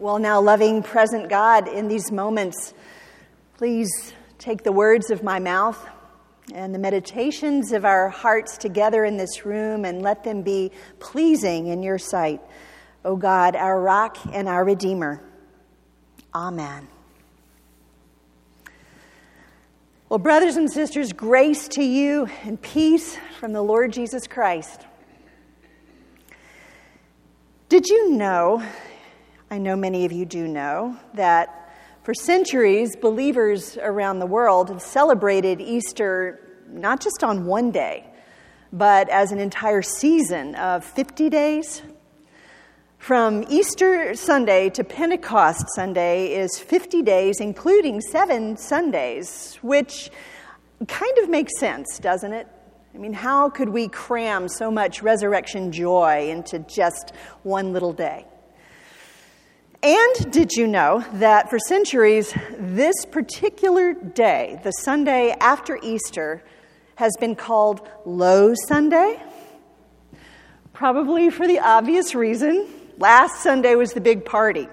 Well, now, loving, present God, in these moments, please take the words of my mouth and the meditations of our hearts together in this room and let them be pleasing in your sight. O God, our rock and our Redeemer. Amen. Well, brothers and sisters, grace to you and peace from the Lord Jesus Christ. Did you know I know many of you do know that for centuries, believers around the world have celebrated Easter not just on one day, but as an entire season of 50 days. From Easter Sunday to Pentecost Sunday is 50 days, including seven Sundays, which kind of makes sense, doesn't it? I mean, how could we cram so much resurrection joy into just one little day? And did you know that for centuries, this particular day, the Sunday after Easter, has been called Low Sunday? Probably for the obvious reason. Last Sunday was the big party.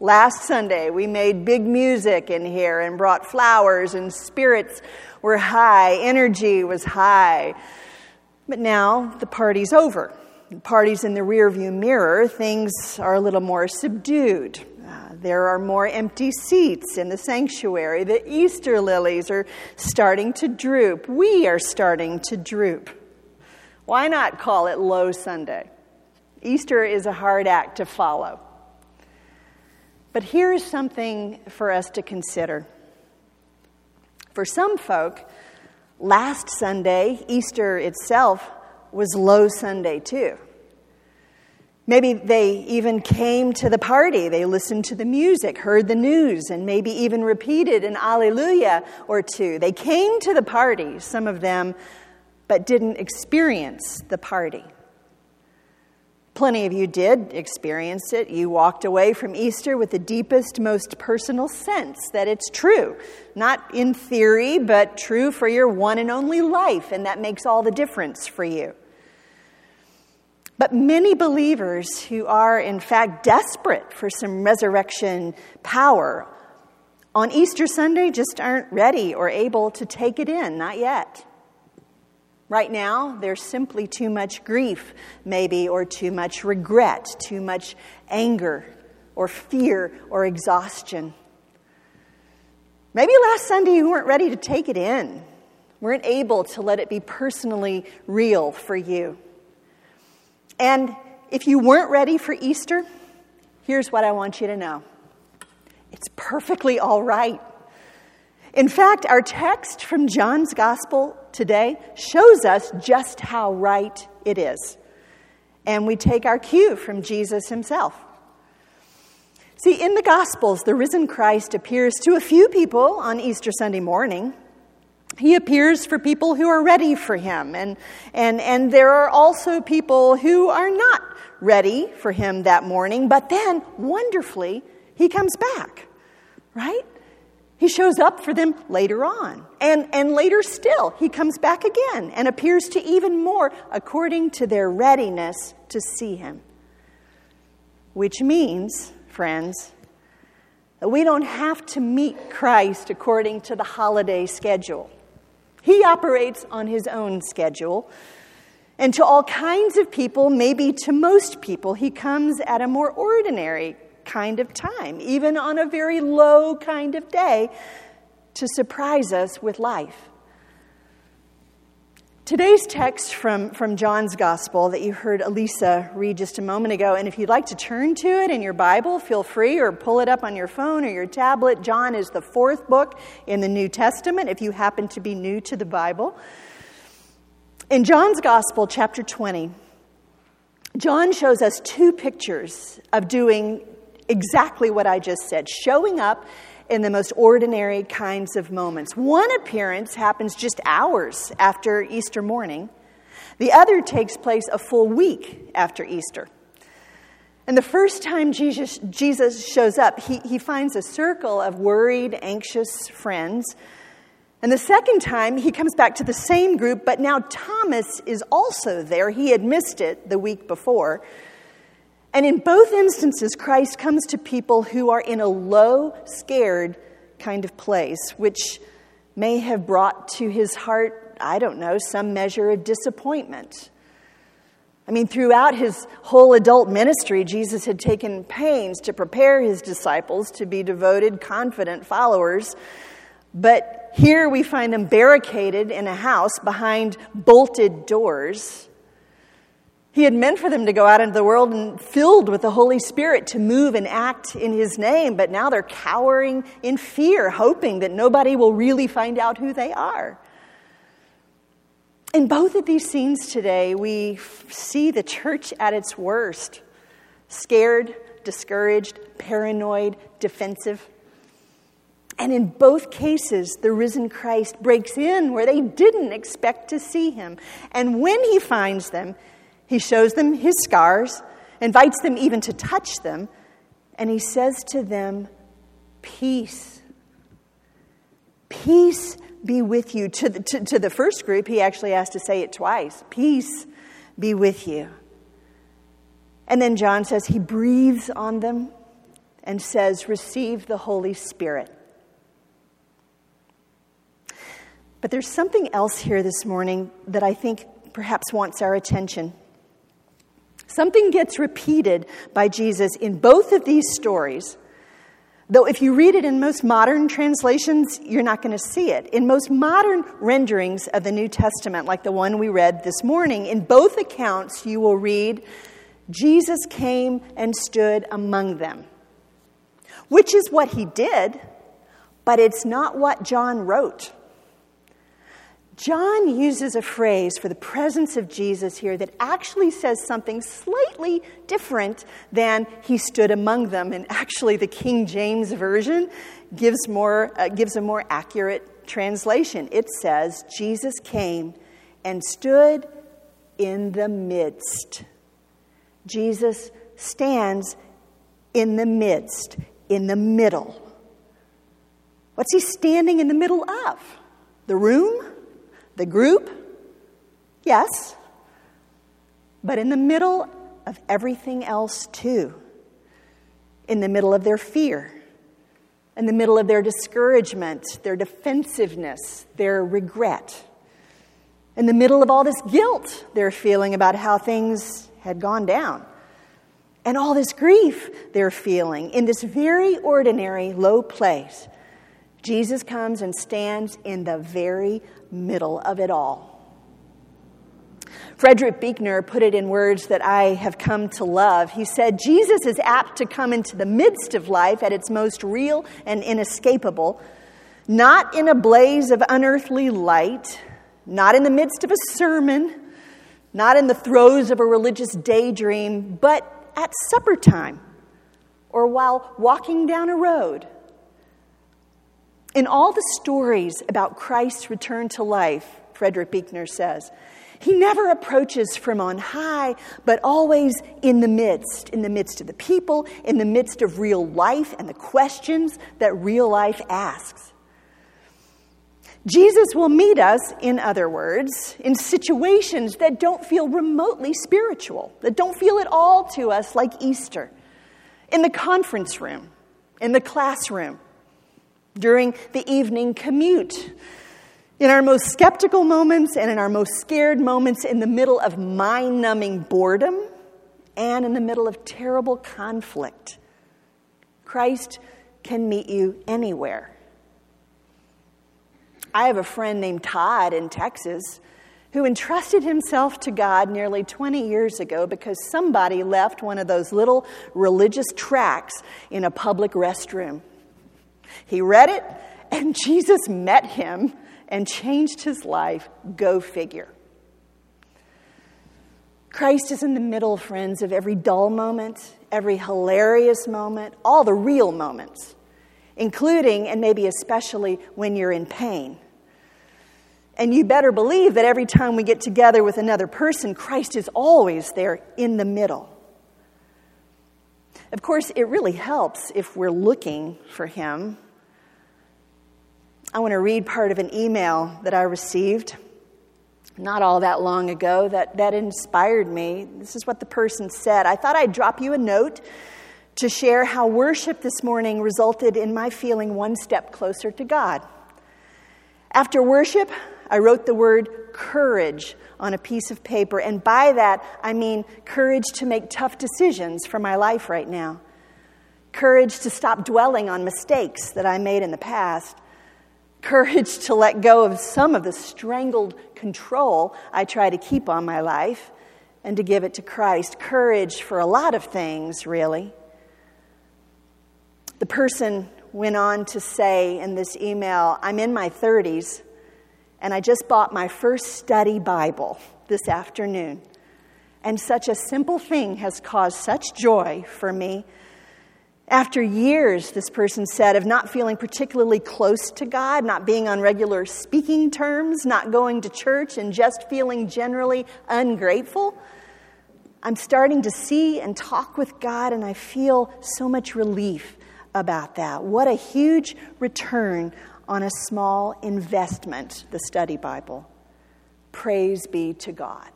Last Sunday, we made big music in here and brought flowers, and spirits were high, energy was high. But now the party's over parties in the rearview mirror, things are a little more subdued. Uh, there are more empty seats in the sanctuary. The Easter lilies are starting to droop. We are starting to droop. Why not call it Low Sunday? Easter is a hard act to follow. But here's something for us to consider. For some folk, last Sunday, Easter itself, was Low Sunday too. Maybe they even came to the party, they listened to the music, heard the news, and maybe even repeated an Alleluia or two. They came to the party, some of them, but didn't experience the party. Plenty of you did experience it. You walked away from Easter with the deepest, most personal sense that it's true. Not in theory, but true for your one and only life, and that makes all the difference for you. But many believers who are, in fact, desperate for some resurrection power on Easter Sunday just aren't ready or able to take it in, not yet. Right now, there's simply too much grief, maybe, or too much regret, too much anger, or fear, or exhaustion. Maybe last Sunday you weren't ready to take it in, weren't able to let it be personally real for you. And if you weren't ready for Easter, here's what I want you to know it's perfectly all right. In fact, our text from John's Gospel today shows us just how right it is. And we take our cue from Jesus himself. See, in the Gospels, the risen Christ appears to a few people on Easter Sunday morning. He appears for people who are ready for him. And, and, and there are also people who are not ready for him that morning, but then, wonderfully, he comes back, right? He shows up for them later on. And, and later still, he comes back again and appears to even more according to their readiness to see him. Which means, friends, that we don't have to meet Christ according to the holiday schedule. He operates on his own schedule. And to all kinds of people, maybe to most people, he comes at a more ordinary kind of time, even on a very low kind of day, to surprise us with life. Today's text from, from John's Gospel that you heard Elisa read just a moment ago, and if you'd like to turn to it in your Bible, feel free or pull it up on your phone or your tablet. John is the fourth book in the New Testament if you happen to be new to the Bible. In John's Gospel, chapter 20, John shows us two pictures of doing exactly what I just said showing up in the most ordinary kinds of moments. One appearance happens just hours after Easter morning, the other takes place a full week after Easter. And the first time Jesus, Jesus shows up, he, he finds a circle of worried, anxious friends. And the second time, he comes back to the same group, but now Thomas is also there. He had missed it the week before. And in both instances, Christ comes to people who are in a low, scared kind of place, which may have brought to his heart, I don't know, some measure of disappointment. I mean, throughout his whole adult ministry, Jesus had taken pains to prepare his disciples to be devoted, confident followers. But here we find them barricaded in a house behind bolted doors. He had meant for them to go out into the world and filled with the Holy Spirit to move and act in His name, but now they're cowering in fear, hoping that nobody will really find out who they are. In both of these scenes today, we see the church at its worst scared, discouraged, paranoid, defensive. And in both cases, the risen Christ breaks in where they didn't expect to see him. And when he finds them, he shows them his scars, invites them even to touch them, and he says to them, Peace. Peace be with you. To the, to, to the first group, he actually has to say it twice Peace be with you. And then John says he breathes on them and says, Receive the Holy Spirit. But there's something else here this morning that I think perhaps wants our attention. Something gets repeated by Jesus in both of these stories Though if you read it in most modern translations, you're not going to see it. In most modern renderings of the New Testament, like the one we read this morning, in both accounts you will read, Jesus came and stood among them, which is what he did, but it's not what John wrote. John uses a phrase for the presence of Jesus here that actually says something slightly different than he stood among them. And actually, the King James Version gives, more, uh, gives a more accurate translation. It says, Jesus came and stood in the midst. Jesus stands in the midst, in the middle. What's he standing in the middle of? The room? The group? Yes. But in the middle of everything else, too. In the middle of their fear, in the middle of their discouragement, their defensiveness, their regret, in the middle of all this guilt they're feeling about how things had gone down, and all this grief they're feeling in this very ordinary low place. Jesus comes and stands in the very middle of it all. Frederick Buechner put it in words that I have come to love. He said, Jesus is apt to come into the midst of life at its most real and inescapable, not in a blaze of unearthly light, not in the midst of a sermon, not in the throes of a religious daydream, but at supper time or while walking down a road in all the stories about Christ's return to life, Frederick Buechner says, he never approaches from on high, but always in the midst, in the midst of the people, in the midst of real life and the questions that real life asks. Jesus will meet us, in other words, in situations that don't feel remotely spiritual, that don't feel at all to us like Easter. In the conference room, in the classroom, during the evening commute. In our most skeptical moments and in our most scared moments, in the middle of mind numbing boredom and in the middle of terrible conflict, Christ can meet you anywhere. I have a friend named Todd in Texas who entrusted himself to God nearly 20 years ago because somebody left one of those little religious tracts in a public restroom. He read it, and Jesus met him and changed his life. Go figure. Christ is in the middle, friends, of every dull moment, every hilarious moment, all the real moments, including and maybe especially when you're in pain. And you better believe that every time we get together with another person, Christ is always there in the middle. Of course, it really helps if we're looking for Him I want to read part of an email that I received not all that long ago that, that inspired me. This is what the person said. I thought I'd drop you a note to share how worship this morning resulted in my feeling one step closer to God. After worship, I wrote the word courage on a piece of paper, and by that I mean courage to make tough decisions for my life right now, courage to stop dwelling on mistakes that I made in the past, courage to let go of some of the strangled control I try to keep on my life and to give it to Christ, courage for a lot of things, really. The person went on to say in this email I'm in my 30s and I just bought my first study Bible this afternoon. And such a simple thing has caused such joy for me. After years, this person said, of not feeling particularly close to God, not being on regular speaking terms, not going to church, and just feeling generally ungrateful, I'm starting to see and talk with God, and I feel so much relief about that. What a huge return on a small investment, the study Bible. Praise be to God.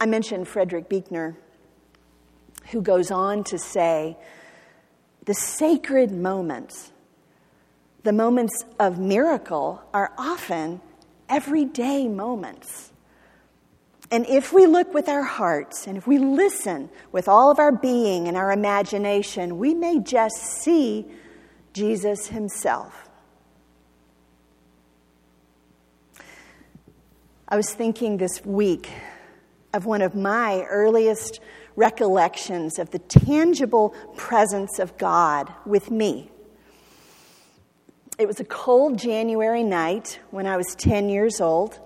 I mentioned Frederick Buechner, who goes on to say the sacred moments, the moments of miracle, are often everyday moments. And if we look with our hearts and if we listen with all of our being and our imagination, we may just see Jesus himself. I was thinking this week of one of my earliest recollections of the tangible presence of God with me. It was a cold January night when I was 10 years old.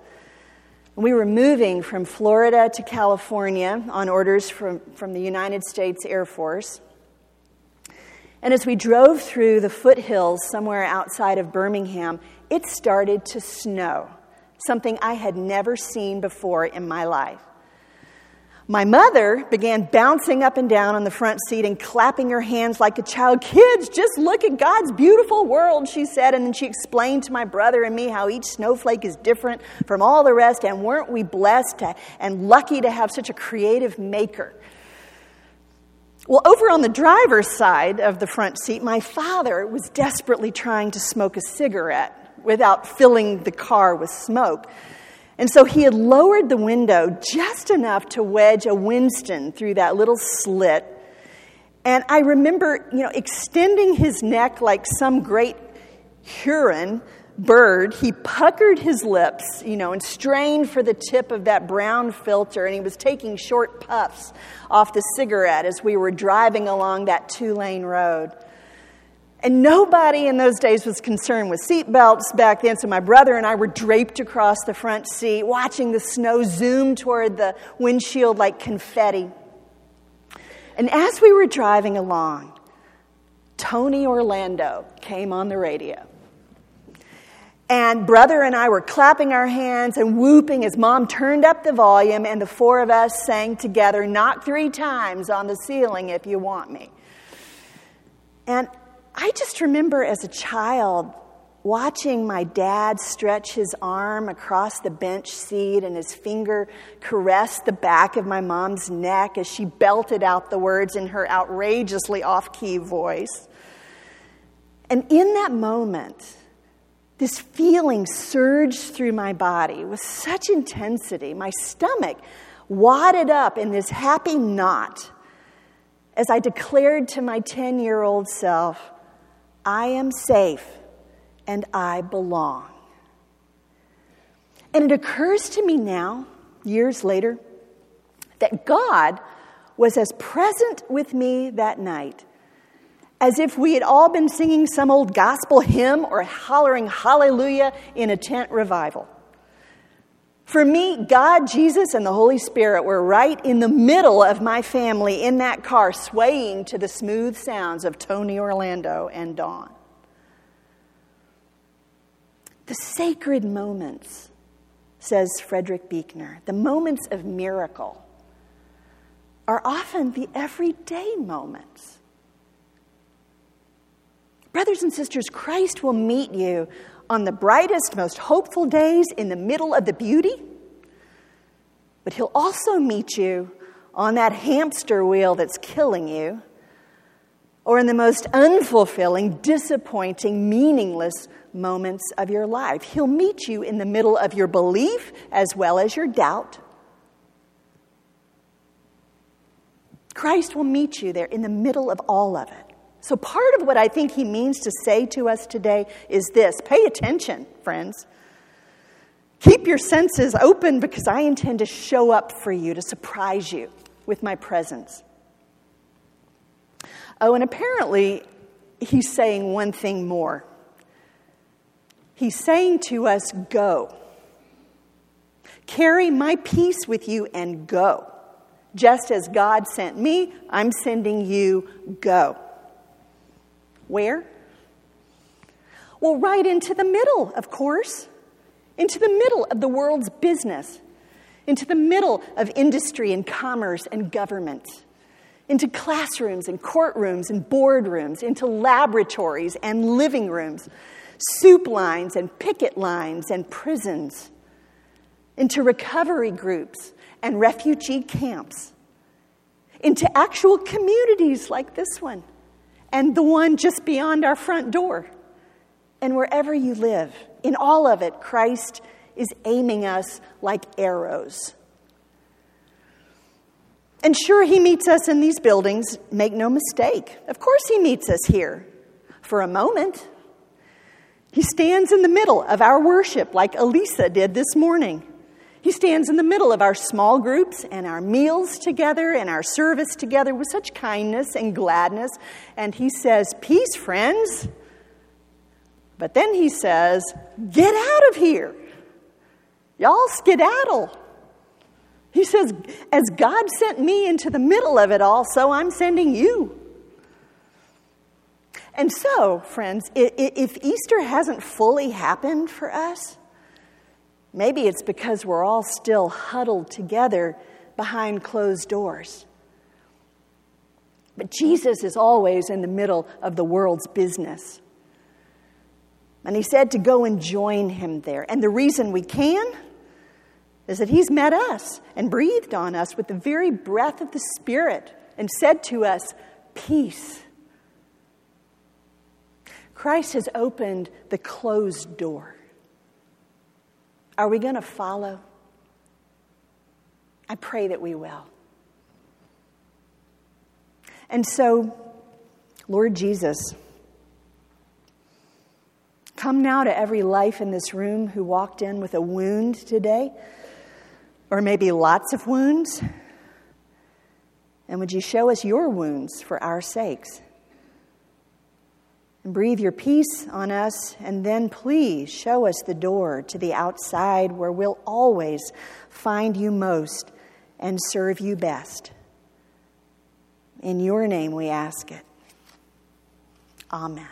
We were moving from Florida to California on orders from, from the United States Air Force. And as we drove through the foothills somewhere outside of Birmingham, it started to snow, something I had never seen before in my life. My mother began bouncing up and down on the front seat and clapping her hands like a child. Kids, just look at God's beautiful world, she said. And then she explained to my brother and me how each snowflake is different from all the rest. And weren't we blessed to, and lucky to have such a creative maker? Well, over on the driver's side of the front seat, my father was desperately trying to smoke a cigarette without filling the car with smoke. And so he had lowered the window just enough to wedge a Winston through that little slit. And I remember, you know, extending his neck like some great heron bird, he puckered his lips, you know, and strained for the tip of that brown filter, and he was taking short puffs off the cigarette as we were driving along that two lane road. And nobody in those days was concerned with seatbelts back then, so my brother and I were draped across the front seat, watching the snow zoom toward the windshield like confetti. And as we were driving along, Tony Orlando came on the radio. And brother and I were clapping our hands and whooping as mom turned up the volume, and the four of us sang together, Knock three times on the ceiling if you want me. And I just remember as a child watching my dad stretch his arm across the bench seat and his finger caress the back of my mom's neck as she belted out the words in her outrageously off key voice. And in that moment, this feeling surged through my body with such intensity. My stomach wadded up in this happy knot as I declared to my 10 year old self, I am safe and I belong. And it occurs to me now, years later, that God was as present with me that night as if we had all been singing some old gospel hymn or hollering hallelujah in a tent revival. For me, God, Jesus, and the Holy Spirit were right in the middle of my family in that car, swaying to the smooth sounds of Tony Orlando and Dawn. The sacred moments, says Frederick Buechner, the moments of miracle, are often the everyday moments. Brothers and sisters, Christ will meet you on the brightest, most hopeful days in the middle of the beauty, but He'll also meet you on that hamster wheel that's killing you, or in the most unfulfilling, disappointing, meaningless moments of your life. He'll meet you in the middle of your belief as well as your doubt. Christ will meet you there in the middle of all of it. So, part of what I think he means to say to us today is this pay attention, friends. Keep your senses open because I intend to show up for you, to surprise you with my presence. Oh, and apparently, he's saying one thing more. He's saying to us, Go. Carry my peace with you and go. Just as God sent me, I'm sending you. Go. Where? Well, right into the middle, of course. Into the middle of the world's business. Into the middle of industry and commerce and government. Into classrooms and courtrooms and boardrooms. Into laboratories and living rooms. Soup lines and picket lines and prisons. Into recovery groups and refugee camps. Into actual communities like this one and the one just beyond our front door. And wherever you live, in all of it, Christ is aiming us like arrows. And sure, He meets us in these buildings, make no mistake. Of course, He meets us here for a moment. He stands in the middle of our worship, like Elisa did this morning. He stands in the middle of our small groups and our meals together and our service together with such kindness and gladness. And he says, Peace, friends. But then he says, Get out of here. Y'all skedaddle. He says, As God sent me into the middle of it all, so I'm sending you. And so, friends, if Easter hasn't fully happened for us, Maybe it's because we're all still huddled together behind closed doors. But Jesus is always in the middle of the world's business. And he said to go and join him there. And the reason we can is that he's met us and breathed on us with the very breath of the Spirit and said to us, Peace. Christ has opened the closed door. Are we going to follow? I pray that we will. And so, Lord Jesus, come now to every life in this room who walked in with a wound today, or maybe lots of wounds. And would you show us your wounds for our sakes? And breathe your peace on us, and then please show us the door to the outside where we'll always find you most and serve you best. In your name we ask it. Amen.